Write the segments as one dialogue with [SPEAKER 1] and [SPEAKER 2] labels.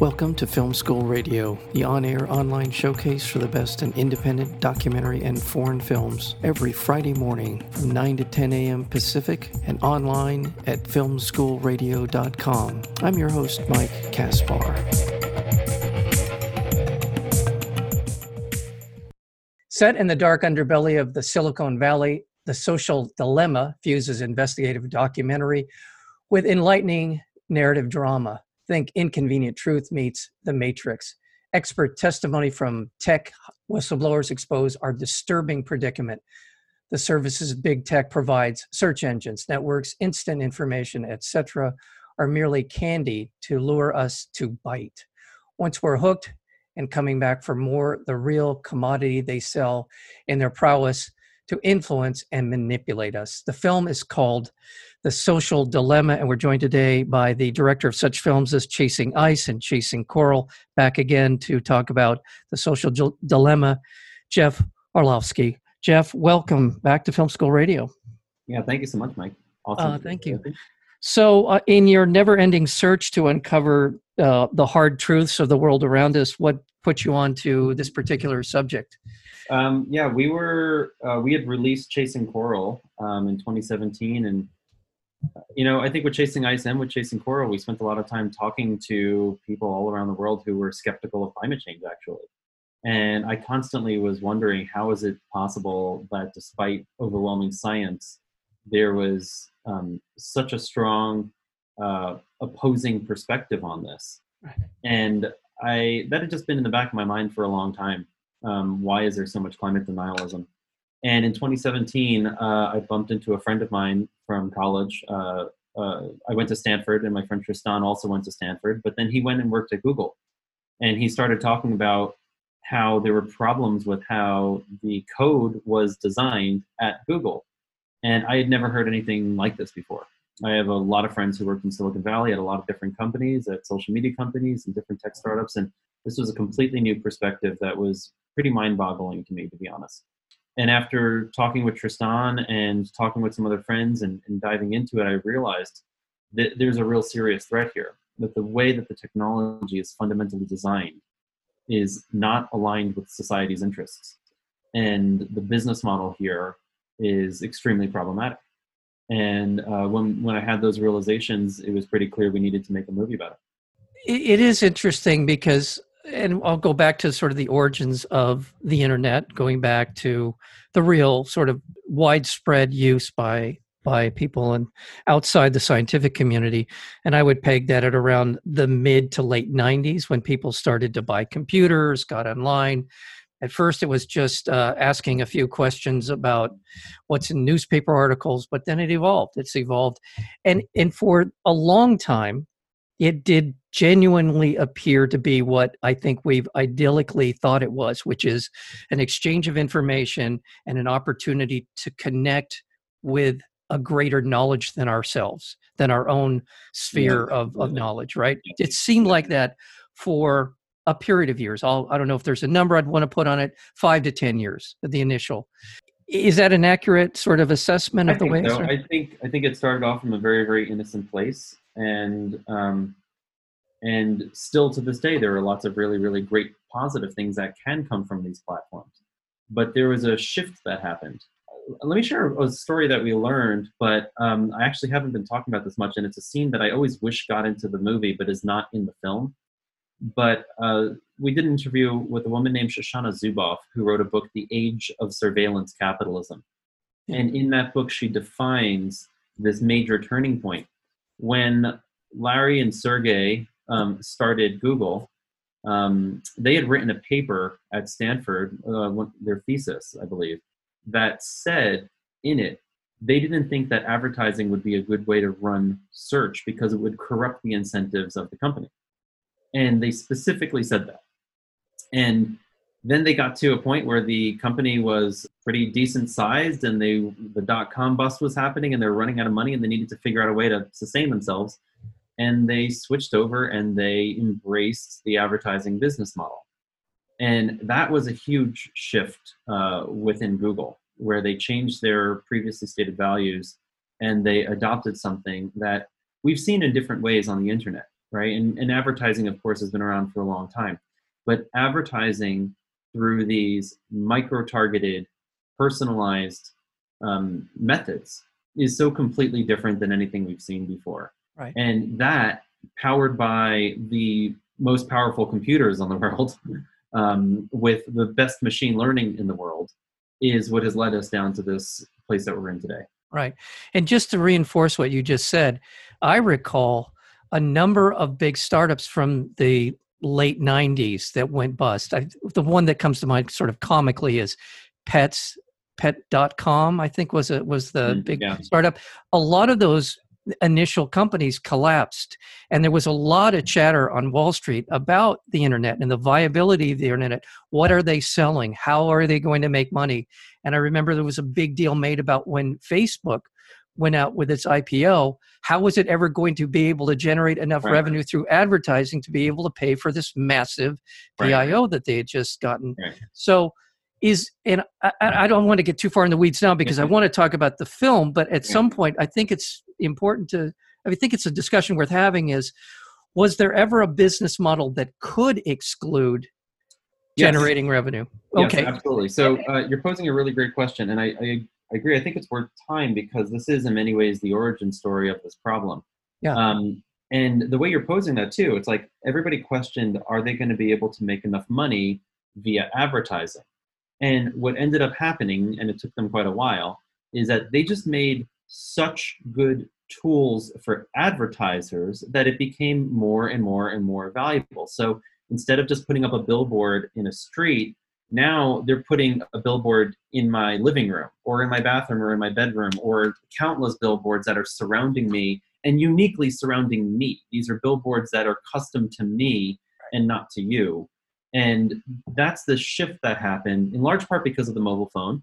[SPEAKER 1] Welcome to Film School Radio, the on air online showcase for the best in independent documentary and foreign films, every Friday morning from 9 to 10 a.m. Pacific and online at filmschoolradio.com. I'm your host, Mike Kaspar. Set in the dark underbelly of the Silicon Valley, the social dilemma fuses investigative documentary with enlightening narrative drama think Inconvenient Truth meets The Matrix. Expert testimony from tech whistleblowers expose our disturbing predicament. The services big tech provides, search engines, networks, instant information, etc., are merely candy to lure us to bite. Once we're hooked and coming back for more, the real commodity they sell in their prowess to influence and manipulate us. The film is called The Social Dilemma, and we're joined today by the director of such films as Chasing Ice and Chasing Coral, back again to talk about The Social Dilemma, Jeff Orlowski. Jeff, welcome back to Film School Radio.
[SPEAKER 2] Yeah, thank you so much, Mike. Awesome.
[SPEAKER 1] Uh, thank you. So, uh, in your never ending search to uncover uh, the hard truths of the world around us, what put you on to this particular subject?
[SPEAKER 2] Um, yeah, we were uh, we had released Chasing Coral um, in 2017, and you know I think with Chasing Ice and with Chasing Coral, we spent a lot of time talking to people all around the world who were skeptical of climate change, actually. And I constantly was wondering how is it possible that despite overwhelming science, there was um, such a strong uh, opposing perspective on this. And I that had just been in the back of my mind for a long time um, why is there so much climate denialism? And in 2017, uh, I bumped into a friend of mine from college. Uh, uh, I went to Stanford, and my friend Tristan also went to Stanford. But then he went and worked at Google, and he started talking about how there were problems with how the code was designed at Google. And I had never heard anything like this before. I have a lot of friends who worked in Silicon Valley at a lot of different companies, at social media companies and different tech startups. And this was a completely new perspective that was pretty mind-boggling to me, to be honest. And after talking with Tristan and talking with some other friends and, and diving into it, I realized that there's a real serious threat here. That the way that the technology is fundamentally designed is not aligned with society's interests, and the business model here is extremely problematic. And uh, when when I had those realizations, it was pretty clear we needed to make a movie about
[SPEAKER 1] it. It is interesting because and I'll go back to sort of the origins of the internet, going back to the real sort of widespread use by by people and outside the scientific community. And I would peg that at around the mid to late 90s when people started to buy computers, got online. At first, it was just uh, asking a few questions about what's in newspaper articles, but then it evolved. It's evolved. And, and for a long time, it did genuinely appear to be what I think we've idyllically thought it was, which is an exchange of information and an opportunity to connect with a greater knowledge than ourselves, than our own sphere yeah. of, of knowledge, right? It seemed like that for a period of years. I'll, I don't know if there's a number I'd want to put on it, five to 10 years, the initial. Is that an accurate sort of assessment of
[SPEAKER 2] I
[SPEAKER 1] the way?
[SPEAKER 2] So. I think I think it started off from a very very innocent place, and um, and still to this day, there are lots of really, really great positive things that can come from these platforms. But there was a shift that happened. Let me share a story that we learned, but um, I actually haven't been talking about this much, and it's a scene that I always wish got into the movie, but is not in the film. But uh, we did an interview with a woman named Shoshana Zuboff, who wrote a book, The Age of Surveillance Capitalism. And in that book, she defines this major turning point. When Larry and Sergey um, started Google, um, they had written a paper at Stanford, uh, their thesis, I believe, that said in it they didn't think that advertising would be a good way to run search because it would corrupt the incentives of the company. And they specifically said that. And then they got to a point where the company was pretty decent sized and they the dot com bust was happening and they were running out of money and they needed to figure out a way to sustain themselves and they switched over and they embraced the advertising business model. And that was a huge shift uh, within Google, where they changed their previously stated values and they adopted something that we've seen in different ways on the internet. Right? And, and advertising, of course, has been around for a long time. But advertising through these micro targeted, personalized um, methods is so completely different than anything we've seen before.
[SPEAKER 1] Right.
[SPEAKER 2] And that, powered by the most powerful computers on the world, um, with the best machine learning in the world, is what has led us down to this place that we're in today.
[SPEAKER 1] Right. And just to reinforce what you just said, I recall a number of big startups from the late 90s that went bust. I, the one that comes to mind sort of comically is Pets pet.com I think was it was the
[SPEAKER 2] Mm,
[SPEAKER 1] big
[SPEAKER 2] yeah.
[SPEAKER 1] startup. A lot of those initial companies collapsed and there was a lot of chatter on Wall Street about the internet and the viability of the internet. What are they selling? How are they going to make money? And I remember there was a big deal made about when Facebook went out with its IPO, how was it ever going to be able to generate enough
[SPEAKER 2] Right.
[SPEAKER 1] revenue through advertising to be able to pay for this massive
[SPEAKER 2] Right.
[SPEAKER 1] PIO that they had just gotten?
[SPEAKER 2] Right.
[SPEAKER 1] So is and I, I don't want to get too far in the weeds now because I
[SPEAKER 2] Mhm.
[SPEAKER 1] want to talk about the film, but at some point I think it's important to I think it's a discussion worth having is was there ever a business model that could exclude
[SPEAKER 2] Yes.
[SPEAKER 1] generating revenue?
[SPEAKER 2] Yes,
[SPEAKER 1] Okay.
[SPEAKER 2] absolutely. So uh, you're posing a really great question, and I, I, I agree. I think it's worth time because this is, in many ways, the origin story of this problem.
[SPEAKER 1] Yeah.
[SPEAKER 2] Um, and the way you're posing that too, it's like everybody questioned: Are they going to be able to make enough money via advertising? And what ended up happening, and it took them quite a while, is that they just made such good tools for advertisers that it became more and more and more valuable. So instead of just putting up a billboard in a street, now they're putting a billboard in my living room or in my bathroom or in my bedroom or countless billboards that are surrounding me and uniquely surrounding me. These are billboards that are custom to me and not to you. And that's the shift that happened in large part because of the mobile phone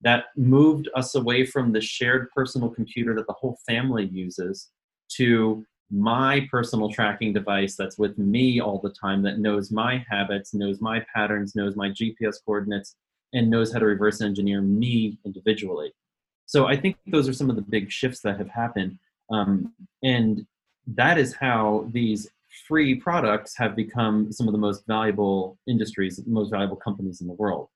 [SPEAKER 2] that moved us away from the shared personal computer that the whole family uses to my personal tracking device that's with me all the time that knows my habits, knows my patterns, knows my GPS coordinates, and knows how to reverse engineer me individually. So I think those are some of the big shifts that have happened. Um, and that is how these free products have become some of the most valuable industries, most valuable companies in the world.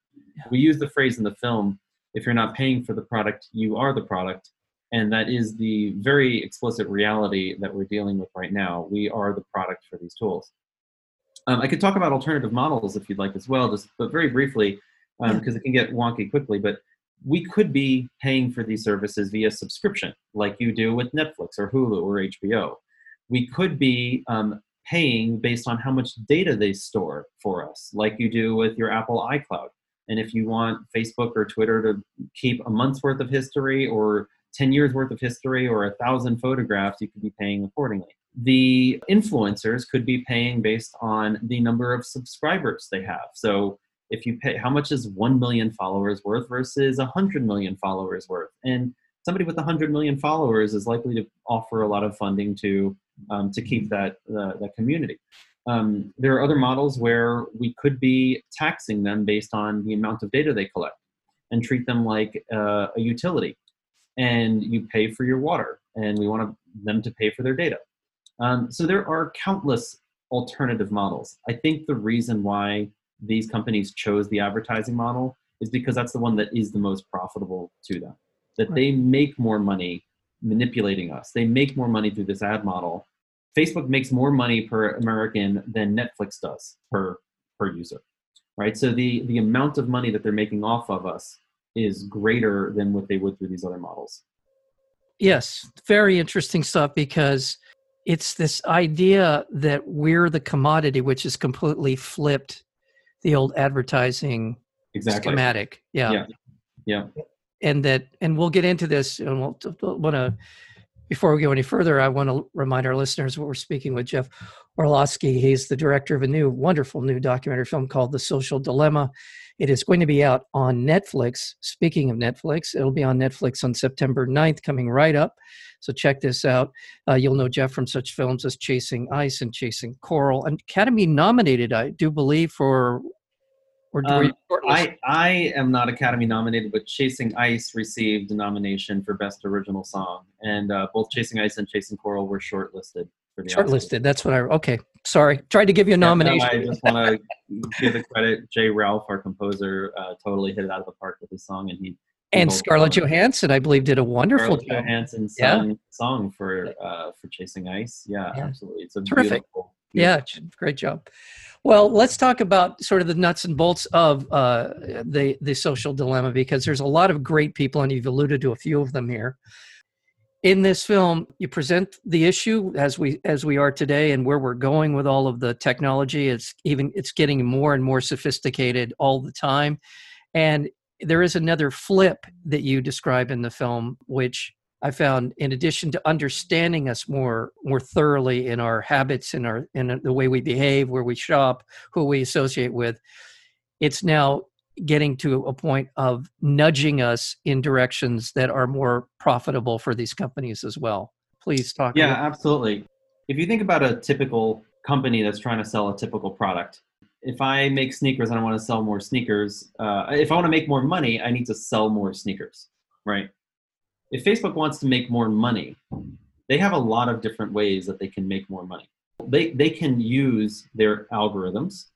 [SPEAKER 2] We use the phrase in the film if you're not paying for the product, you are the product. And that is the very explicit reality that we're dealing with right now. We are the product for these tools. Um, I could talk about alternative models if you'd like as well, just but very briefly, because
[SPEAKER 1] Yeah.
[SPEAKER 2] it can get wonky quickly. But we could be paying for these services via subscription, like you do with Netflix or Hulu or HBO. We could be um, paying based on how much data they store for us, like you do with your Apple iCloud. And if you want Facebook or Twitter to keep a month's worth of history or 10 years worth of history or a thousand photographs, you could be paying accordingly. The influencers could be paying based on the number of subscribers they have. So if you pay, how much is 1 million followers worth versus 100 million followers worth? And somebody with 100 million followers is likely to offer a lot of funding to, um, to keep that, uh, that community. Um, there are other models where we could be taxing them based on the amount of data they collect and treat them like uh, a utility. And you pay for your water, and we want them to pay for their data. Um, so there are countless alternative models. I think the reason why these companies chose the advertising model is because that's the one that is the most profitable to them. That they make more money manipulating us. They make more money through this ad model Facebook makes more money per American than Netflix does per per user, right? So the the amount of money that they're making off of us is greater than what they would through these other models.
[SPEAKER 1] Yes, very interesting stuff because it's this idea that we're the commodity, which is completely flipped the old advertising
[SPEAKER 2] Exactly.
[SPEAKER 1] schematic. Yeah.
[SPEAKER 2] Yeah. Yeah.
[SPEAKER 1] And that, and we'll get into this. And we'll want to, before we go any further, I want to remind our listeners what we're speaking with Jeff Orlowski. He's the director of a new, wonderful new documentary film called The Social Dilemma. It is going to be out on Netflix. Speaking of Netflix, it'll be on Netflix on September 9th, coming right up. So check this out. Uh, you'll know Jeff from such films as Chasing Ice and Chasing Coral. And Academy nominated, I do believe, for. Or were
[SPEAKER 2] Um,
[SPEAKER 1] you?
[SPEAKER 2] I I am not Academy nominated, but Chasing Ice received a nomination for Best Original Song, and uh, both Chasing Ice and Chasing Coral were shortlisted for the
[SPEAKER 1] Shortlisted. That's what I. Okay, sorry. Tried to give you a nomination.
[SPEAKER 2] Yeah, no, I just want to give the credit. J. Ralph, our composer, uh, totally hit it out of the park with his song, and he.
[SPEAKER 1] And Scarlett Johansson, I believe, did a wonderful
[SPEAKER 2] Scarlett
[SPEAKER 1] job.
[SPEAKER 2] Johansson
[SPEAKER 1] Yeah.
[SPEAKER 2] song for uh, for Chasing Ice. Yeah,
[SPEAKER 1] Yeah.
[SPEAKER 2] absolutely. It's a
[SPEAKER 1] Terrific.
[SPEAKER 2] beautiful.
[SPEAKER 1] Yeah, great job. Well, let's talk about sort of the nuts and bolts of uh, the the social dilemma because there's a lot of great people, and you've alluded to a few of them here. In this film, you present the issue as we as we are today, and where we're going with all of the technology. It's even it's getting more and more sophisticated all the time, and there is another flip that you describe in the film, which I found, in addition to understanding us more more thoroughly in our habits, in our in the way we behave, where we shop, who we associate with, it's now getting to a point of nudging us in directions that are more profitable for these companies as well. Please talk.
[SPEAKER 2] Yeah, absolutely. If you think about a typical company that's trying to sell a typical product, if I make sneakers and I want to sell more sneakers, uh, if I want to make more money, I need to sell more sneakers, right? If Facebook wants to make more money, they have a lot of different ways that they can make more money. They, they can use their algorithms,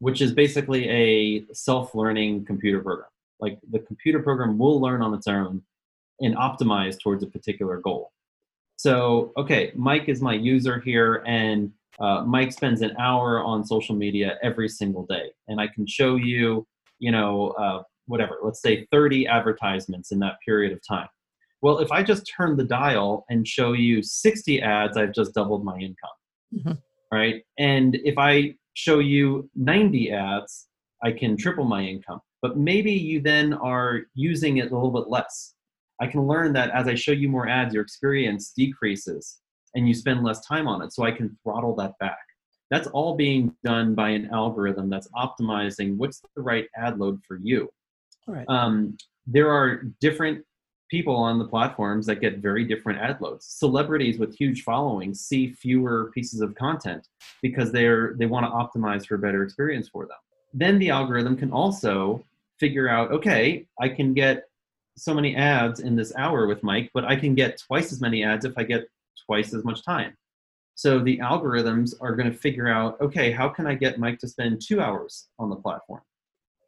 [SPEAKER 2] which is basically a self learning computer program. Like the computer program will learn on its own and optimize towards a particular goal. So, okay, Mike is my user here, and uh, Mike spends an hour on social media every single day, and I can show you, you know, uh, whatever, let's say 30 advertisements in that period of time. Well, if I just turn the dial and show you 60 ads, I've just doubled my income,
[SPEAKER 1] Mhm.
[SPEAKER 2] right? And if I show you 90 ads, I can triple my income. But maybe you then are using it a little bit less. I can learn that as I show you more ads, your experience decreases and you spend less time on it. So I can throttle that back. That's all being done by an algorithm that's optimizing what's the right ad load for you.
[SPEAKER 1] All right.
[SPEAKER 2] Um, there are different people on the platforms that get very different ad loads. Celebrities with huge followings see fewer pieces of content because they're they want to optimize for a better experience for them. Then the algorithm can also figure out, okay, I can get so many ads in this hour with Mike, but I can get twice as many ads if I get twice as much time. So the algorithms are going to figure out, okay, how can I get Mike to spend two hours on the platform?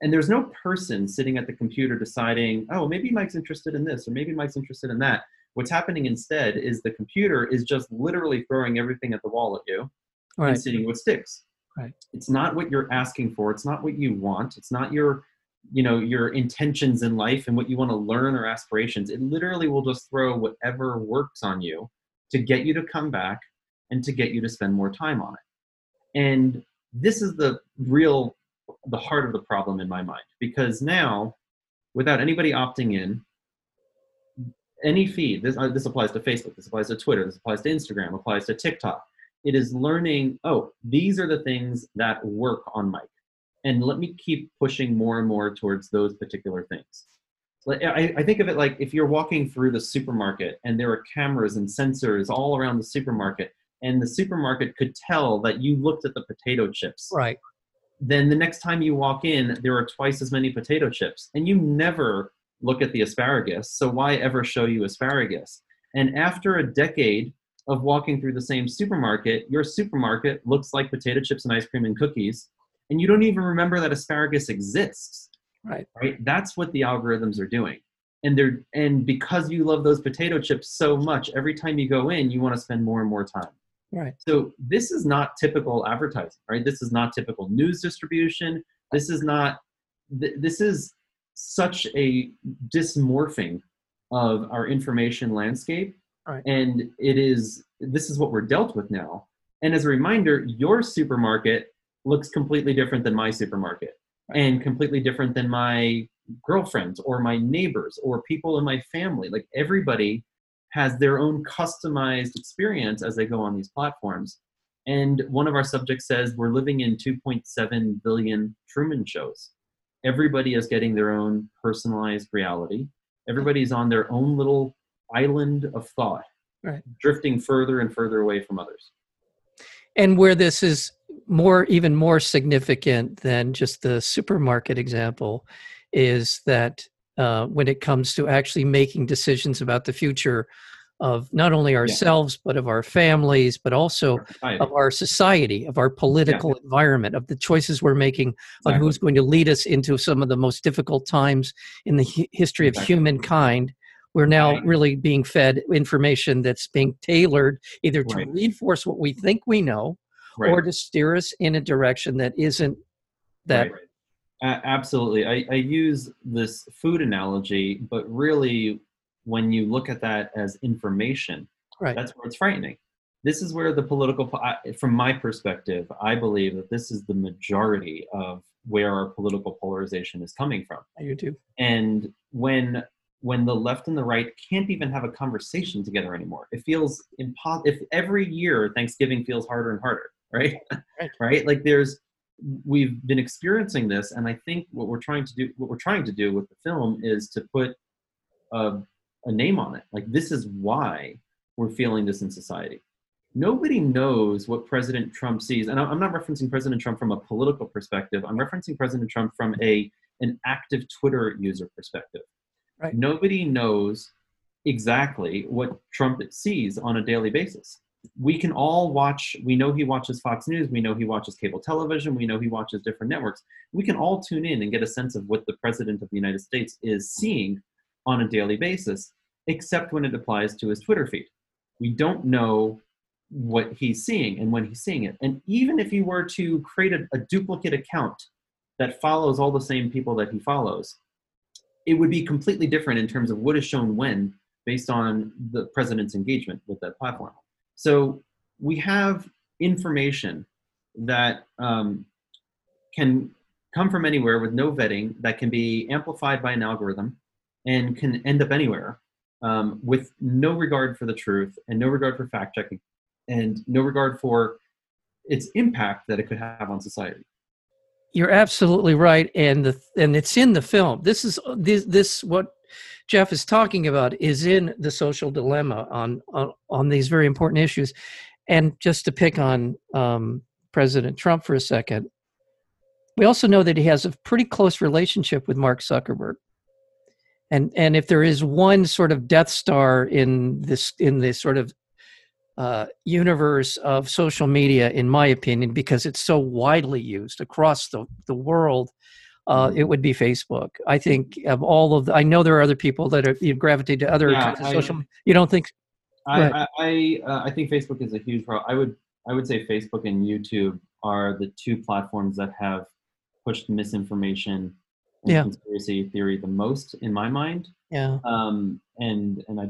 [SPEAKER 2] And there's no person sitting at the computer deciding, oh, maybe Mike's interested in this or maybe Mike's interested in that. What's happening instead is the computer is just literally throwing everything at the wall at you
[SPEAKER 1] right.
[SPEAKER 2] and seeing what sticks.
[SPEAKER 1] Right.
[SPEAKER 2] It's not what you're asking for. It's not what you want. It's not your, you know, your intentions in life and what you want to learn or aspirations. It literally will just throw whatever works on you to get you to come back and to get you to spend more time on it. And this is the real the heart of the problem in my mind. Because now without anybody opting in any feed this, uh, this applies to facebook this applies to twitter this applies to instagram applies to tiktok. It is learning oh these are the things that work on mike and let me keep pushing more and more towards those particular things. I think of it like if you're walking through the supermarket and there are cameras and sensors all around the supermarket and the supermarket could tell that you looked at the potato chips.
[SPEAKER 1] Right.
[SPEAKER 2] Then the next time you walk in, there are twice as many potato chips. And you never look at the asparagus, so why ever show you asparagus? And after a decade of walking through the same supermarket, your supermarket looks like potato chips and ice cream and cookies, and you don't even remember that asparagus exists.
[SPEAKER 1] Right.
[SPEAKER 2] Right? That's what the algorithms are doing. And they're and because you love those potato chips so much, every time you go in, you want to spend more and more time.
[SPEAKER 1] Right.
[SPEAKER 2] So this is not typical advertising, right? This is not typical news distribution. This is not. Th- this is such a dismorphing of our information landscape,
[SPEAKER 1] Right.
[SPEAKER 2] and it is. This is what we're dealt with now. And as a reminder, your supermarket looks completely different than my supermarket, and completely different than my girlfriends or my neighbors or people in my family. Like everybody has their own customized experience as they go on these platforms. And one of our subjects says we're living in 2.7 billion Truman shows. Everybody is getting their own personalized reality. Everybody's on their own little island of thought,
[SPEAKER 1] Right.
[SPEAKER 2] drifting further and further away from others.
[SPEAKER 1] and where this is more even more significant than just the supermarket example is that uh, when it comes to actually making decisions about the future of not only ourselves yeah. but of our families but also our of our society of our political yeah. environment of the choices we're making exactly. on who's going to lead us into some of the most difficult times in the history of exactly. humankind we're now right. really being fed information that's being tailored either to right. reinforce what we think we know right. or to steer us in a direction that isn't that
[SPEAKER 2] uh, absolutely I, I use this food analogy but really when you look at that as information, right. that's where it's frightening. This is where the political, from my perspective, I believe that this is the majority of where our political polarization is coming from.
[SPEAKER 1] I do too.
[SPEAKER 2] And when when the left and the right can't even have a conversation together anymore, it feels impossible. If every year Thanksgiving feels harder and harder, right? right? right? Like there's we've been experiencing this, and I think what we're trying to do, what we're trying to do with the film, is to put a a name on it. Like this is why we're feeling this in society. Nobody knows what President Trump sees, and I'm not referencing President Trump from a political perspective. I'm referencing President Trump from a an active Twitter user perspective. Right. Nobody knows exactly what Trump sees on a daily basis. We can all watch, we know he watches Fox News, we know he watches cable television, we know he watches different networks. We can all tune in and get a sense of what the President of the United States is seeing on a daily basis, except when it applies to his Twitter feed. We don't know what he's seeing and when he's seeing it. And even if he were to create a, a duplicate account that follows all the same people that he follows, it would be completely different in terms of what is shown when based on the president's engagement with that platform. So we have information that um, can come from anywhere with no vetting, that can be amplified by an algorithm, and can end up anywhere um, with no regard for the truth and no regard for fact checking and no regard for its impact that it could have on society.
[SPEAKER 1] You're absolutely right, and the and it's in the film. This is this this what Jeff is talking about is in the social dilemma on on, on these very important issues. And just to pick on um, President Trump for a second, we also know that he has a pretty close relationship with Mark Zuckerberg and and if there is one sort of death star in this in this sort of uh, universe of social media in my opinion because it's so widely used across the, the world uh, it mm-hmm. would be facebook i think of all of the, i know there are other people that are you know, gravitate to other yeah, kinds of social I, you don't think
[SPEAKER 2] i I, I, uh, I think facebook is a huge problem i would i would say facebook and youtube are the two platforms that have pushed misinformation yeah. conspiracy theory the most in my mind.
[SPEAKER 1] Yeah.
[SPEAKER 2] Um, and and I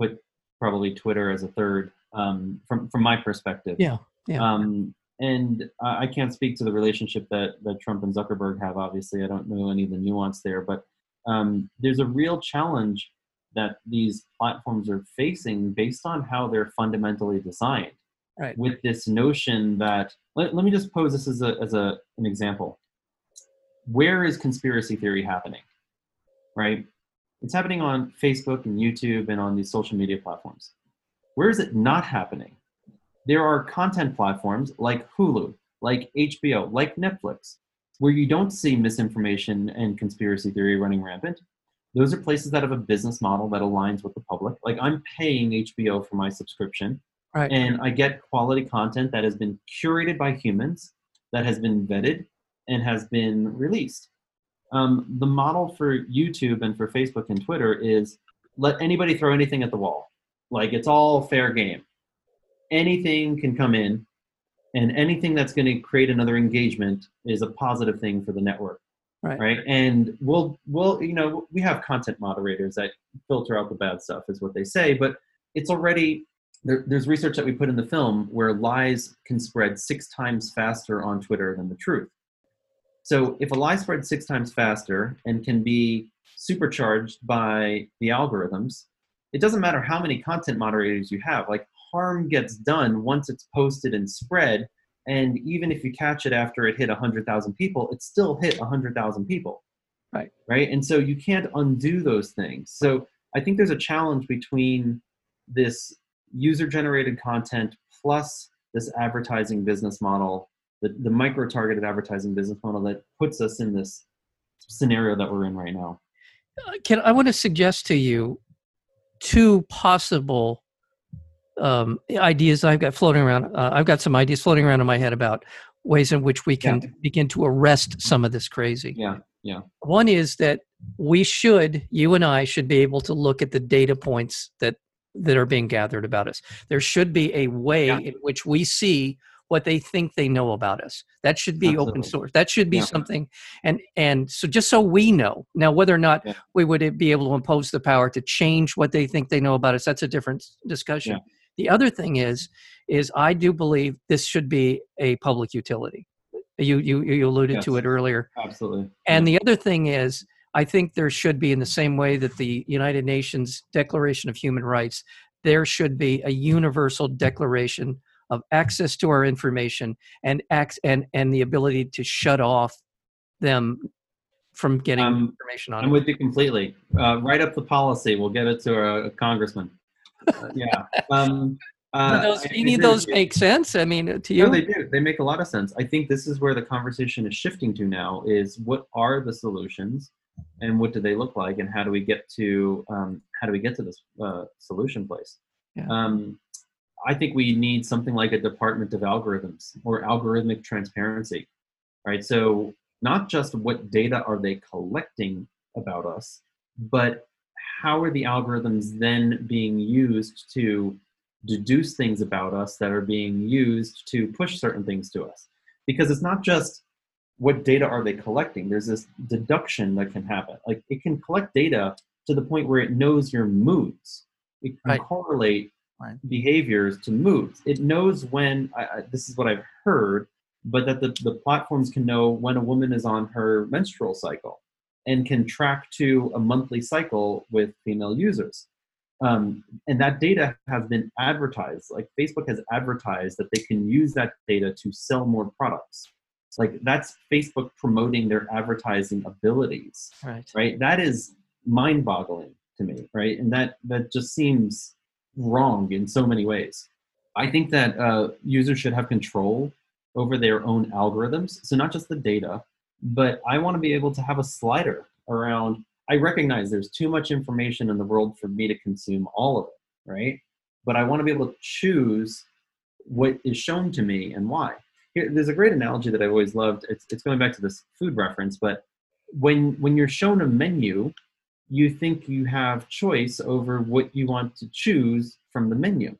[SPEAKER 2] put probably Twitter as a third um, from from my perspective.
[SPEAKER 1] Yeah. Yeah.
[SPEAKER 2] Um, and I can't speak to the relationship that that Trump and Zuckerberg have. Obviously, I don't know any of the nuance there, but um, there's a real challenge that these platforms are facing based on how they're fundamentally designed.
[SPEAKER 1] Right.
[SPEAKER 2] With this notion that let, let me just pose this as a as a an example where is conspiracy theory happening? Right? It's happening on Facebook and YouTube and on these social media platforms. Where is it not happening? There are content platforms like Hulu, like HBO, like Netflix, where you don't see misinformation and conspiracy theory running rampant. Those are places that have a business model that aligns with the public. Like I'm paying HBO for my subscription, right. and I get quality content that has been curated by humans, that has been vetted, and has been released. Um, the model for YouTube and for Facebook and Twitter is let anybody throw anything at the wall. Like it's all fair game. Anything can come in, and anything that's going to create another engagement is a positive thing for the network.
[SPEAKER 1] Right.
[SPEAKER 2] right. And we'll, we'll, you know, we have content moderators that filter out the bad stuff, is what they say, but it's already there, there's research that we put in the film where lies can spread six times faster on Twitter than the truth. So if a lie spreads six times faster and can be supercharged by the algorithms, it doesn't matter how many content moderators you have. Like harm gets done once it's posted and spread. And even if you catch it after it hit 100,000 people, it still hit 100,000 people.
[SPEAKER 1] Right.
[SPEAKER 2] Right. And so you can't undo those things. So I think there's a challenge between this user generated content plus this advertising business model the, the micro targeted advertising business model that puts us in this scenario that we're in right now
[SPEAKER 1] uh, can i want to suggest to you two possible um, ideas I've got floating around. Uh, I've got some ideas floating around in my head about ways in which we can yeah. begin to arrest some of this crazy.
[SPEAKER 2] Yeah, yeah.
[SPEAKER 1] One is that we should, you and I, should be able to look at the data points that that are being gathered about us. There should be a way yeah. in which we see what they think they know about us. That should be Absolutely. open source. That should be yeah. something. And and so just so we know now whether or not yeah. we would be able to impose the power to change what they think they know about us. That's a different discussion. Yeah. The other thing is is I do believe this should be a public utility. You you you alluded yes. to it earlier.
[SPEAKER 2] Absolutely.
[SPEAKER 1] And the other thing is I think there should be in the same way that the United Nations Declaration of Human Rights there should be a universal declaration of access to our information and acts and and the ability to shut off them from getting um, information on
[SPEAKER 2] I'm it. with you completely. Uh, write up the policy. We'll get it to a, a congressman. Uh, yeah. Um,
[SPEAKER 1] uh, those, any of those make sense? I mean, to you?
[SPEAKER 2] No, they do. They make a lot of sense. I think this is where the conversation is shifting to now: is what are the solutions, and what do they look like, and how do we get to um, how do we get to this uh, solution place? Yeah. Um, I think we need something like a department of algorithms or algorithmic transparency, right? So not just what data are they collecting about us, but how are the algorithms then being used to deduce things about us that are being used to push certain things to us? Because it's not just what data are they collecting. There's this deduction that can happen. Like it can collect data to the point where it knows your moods. It can right. correlate right. behaviors to moods. It knows when, I, I, this is what I've heard, but that the, the platforms can know when a woman is on her menstrual cycle and can track to a monthly cycle with female users. Um, and that data has been advertised. Like Facebook has advertised that they can use that data to sell more products. Like that's Facebook promoting their advertising abilities.
[SPEAKER 1] Right.
[SPEAKER 2] Right. That is mind-boggling to me. Right. And that that just seems wrong in so many ways. I think that uh, users should have control over their own algorithms. So not just the data, but I want to be able to have a slider around. I recognize there's too much information in the world for me to consume all of it, right? But I want to be able to choose what is shown to me and why. Here, there's a great analogy that I've always loved. It's, it's going back to this food reference, but when when you're shown a menu you think you have choice over what you want to choose from the menu.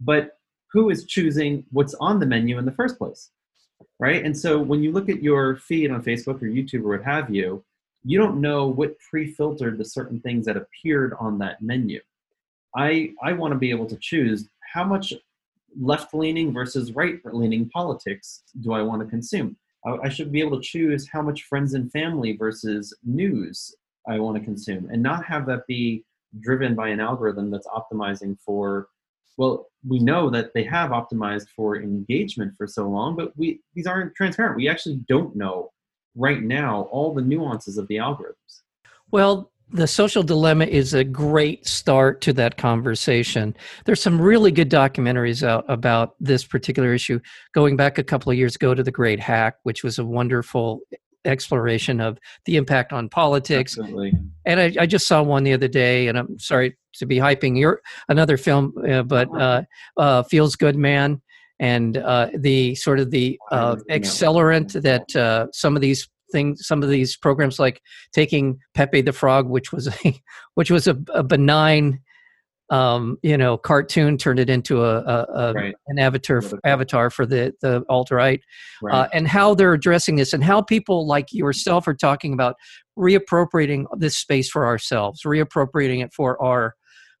[SPEAKER 2] But who is choosing what's on the menu in the first place? Right? And so when you look at your feed on Facebook or YouTube or what have you, you don't know what pre-filtered the certain things that appeared on that menu. I I want to be able to choose how much left-leaning versus right-leaning politics do I want to consume. I, I should be able to choose how much friends and family versus news I want to consume and not have that be driven by an algorithm that's optimizing for well we know that they have optimized for engagement for so long but we these aren't transparent we actually don't know right now all the nuances of the algorithms
[SPEAKER 1] well the social dilemma is a great start to that conversation. There's some really good documentaries out about this particular issue. Going back a couple of years ago to The Great Hack, which was a wonderful exploration of the impact on politics.
[SPEAKER 2] Absolutely.
[SPEAKER 1] And I, I, just saw one the other day, and I'm sorry to be hyping your another film, uh, but uh, uh, Feels Good Man, and uh, the sort of the uh, accelerant that uh, some of these things, some of these programs like taking Pepe the Frog, which was a which was a, a benign um, you know, cartoon turned it into a, a, a right. an avatar avatar for the the alt right, right. uh, and how they're addressing this, and how people like yourself are talking about reappropriating this space for ourselves, reappropriating it for our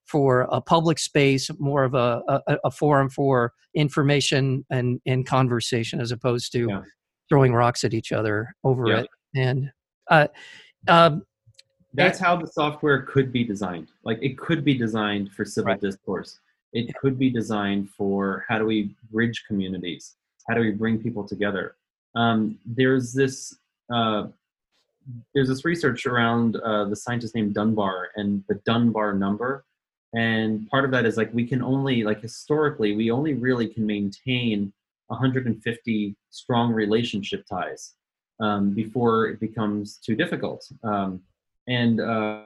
[SPEAKER 1] for a public space, more of a, a, a forum for information and, and conversation as opposed to yeah. throwing rocks at each other over yeah. it. And uh, um,
[SPEAKER 2] that's how the software could be designed. Like it could be designed for civil right. discourse. It could be designed for how do we bridge communities? How do we bring people together? Um, there's this uh, there's this research around uh, the scientist named Dunbar and the Dunbar number, and part of that is like we can only like historically we only really can maintain 150 strong relationship ties um, before it becomes too difficult. Um, and uh,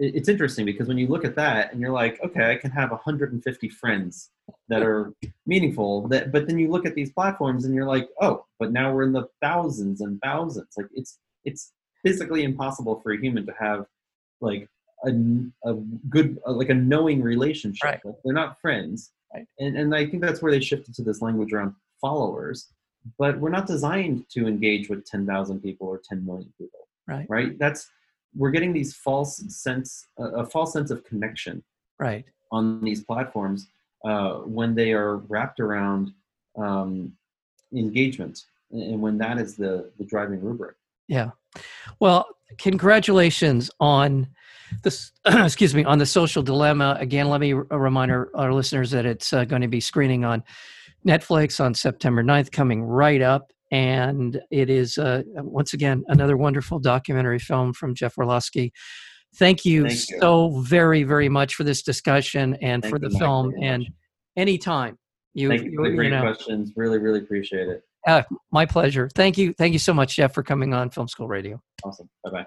[SPEAKER 2] it's interesting because when you look at that and you're like, okay, I can have 150 friends that are meaningful. That, but then you look at these platforms and you're like, oh, but now we're in the thousands and thousands. Like it's it's physically impossible for a human to have like a, a good like a knowing relationship.
[SPEAKER 1] Right.
[SPEAKER 2] Like, they're not friends.
[SPEAKER 1] Right.
[SPEAKER 2] And and I think that's where they shifted to this language around followers. But we're not designed to engage with 10,000 people or 10 million people.
[SPEAKER 1] Right.
[SPEAKER 2] Right. That's we're getting these false sense a false sense of connection
[SPEAKER 1] right.
[SPEAKER 2] on these platforms uh, when they are wrapped around um, engagement and when that is the the driving rubric.
[SPEAKER 1] Yeah. Well congratulations on this excuse me on the social dilemma. Again let me remind our, our listeners that it's uh, going to be screening on netflix on september 9th coming right up and it is uh, once again another wonderful documentary film from Jeff Orlowski. Thank you, Thank you, so very very much for this discussion and Thank for the film. And anytime
[SPEAKER 2] you, Thank you, for the great you know, questions. Really really appreciate it.
[SPEAKER 1] Uh, my pleasure. Thank you. Thank you so much, Jeff, for coming on Film School Radio.
[SPEAKER 2] Awesome. Bye bye.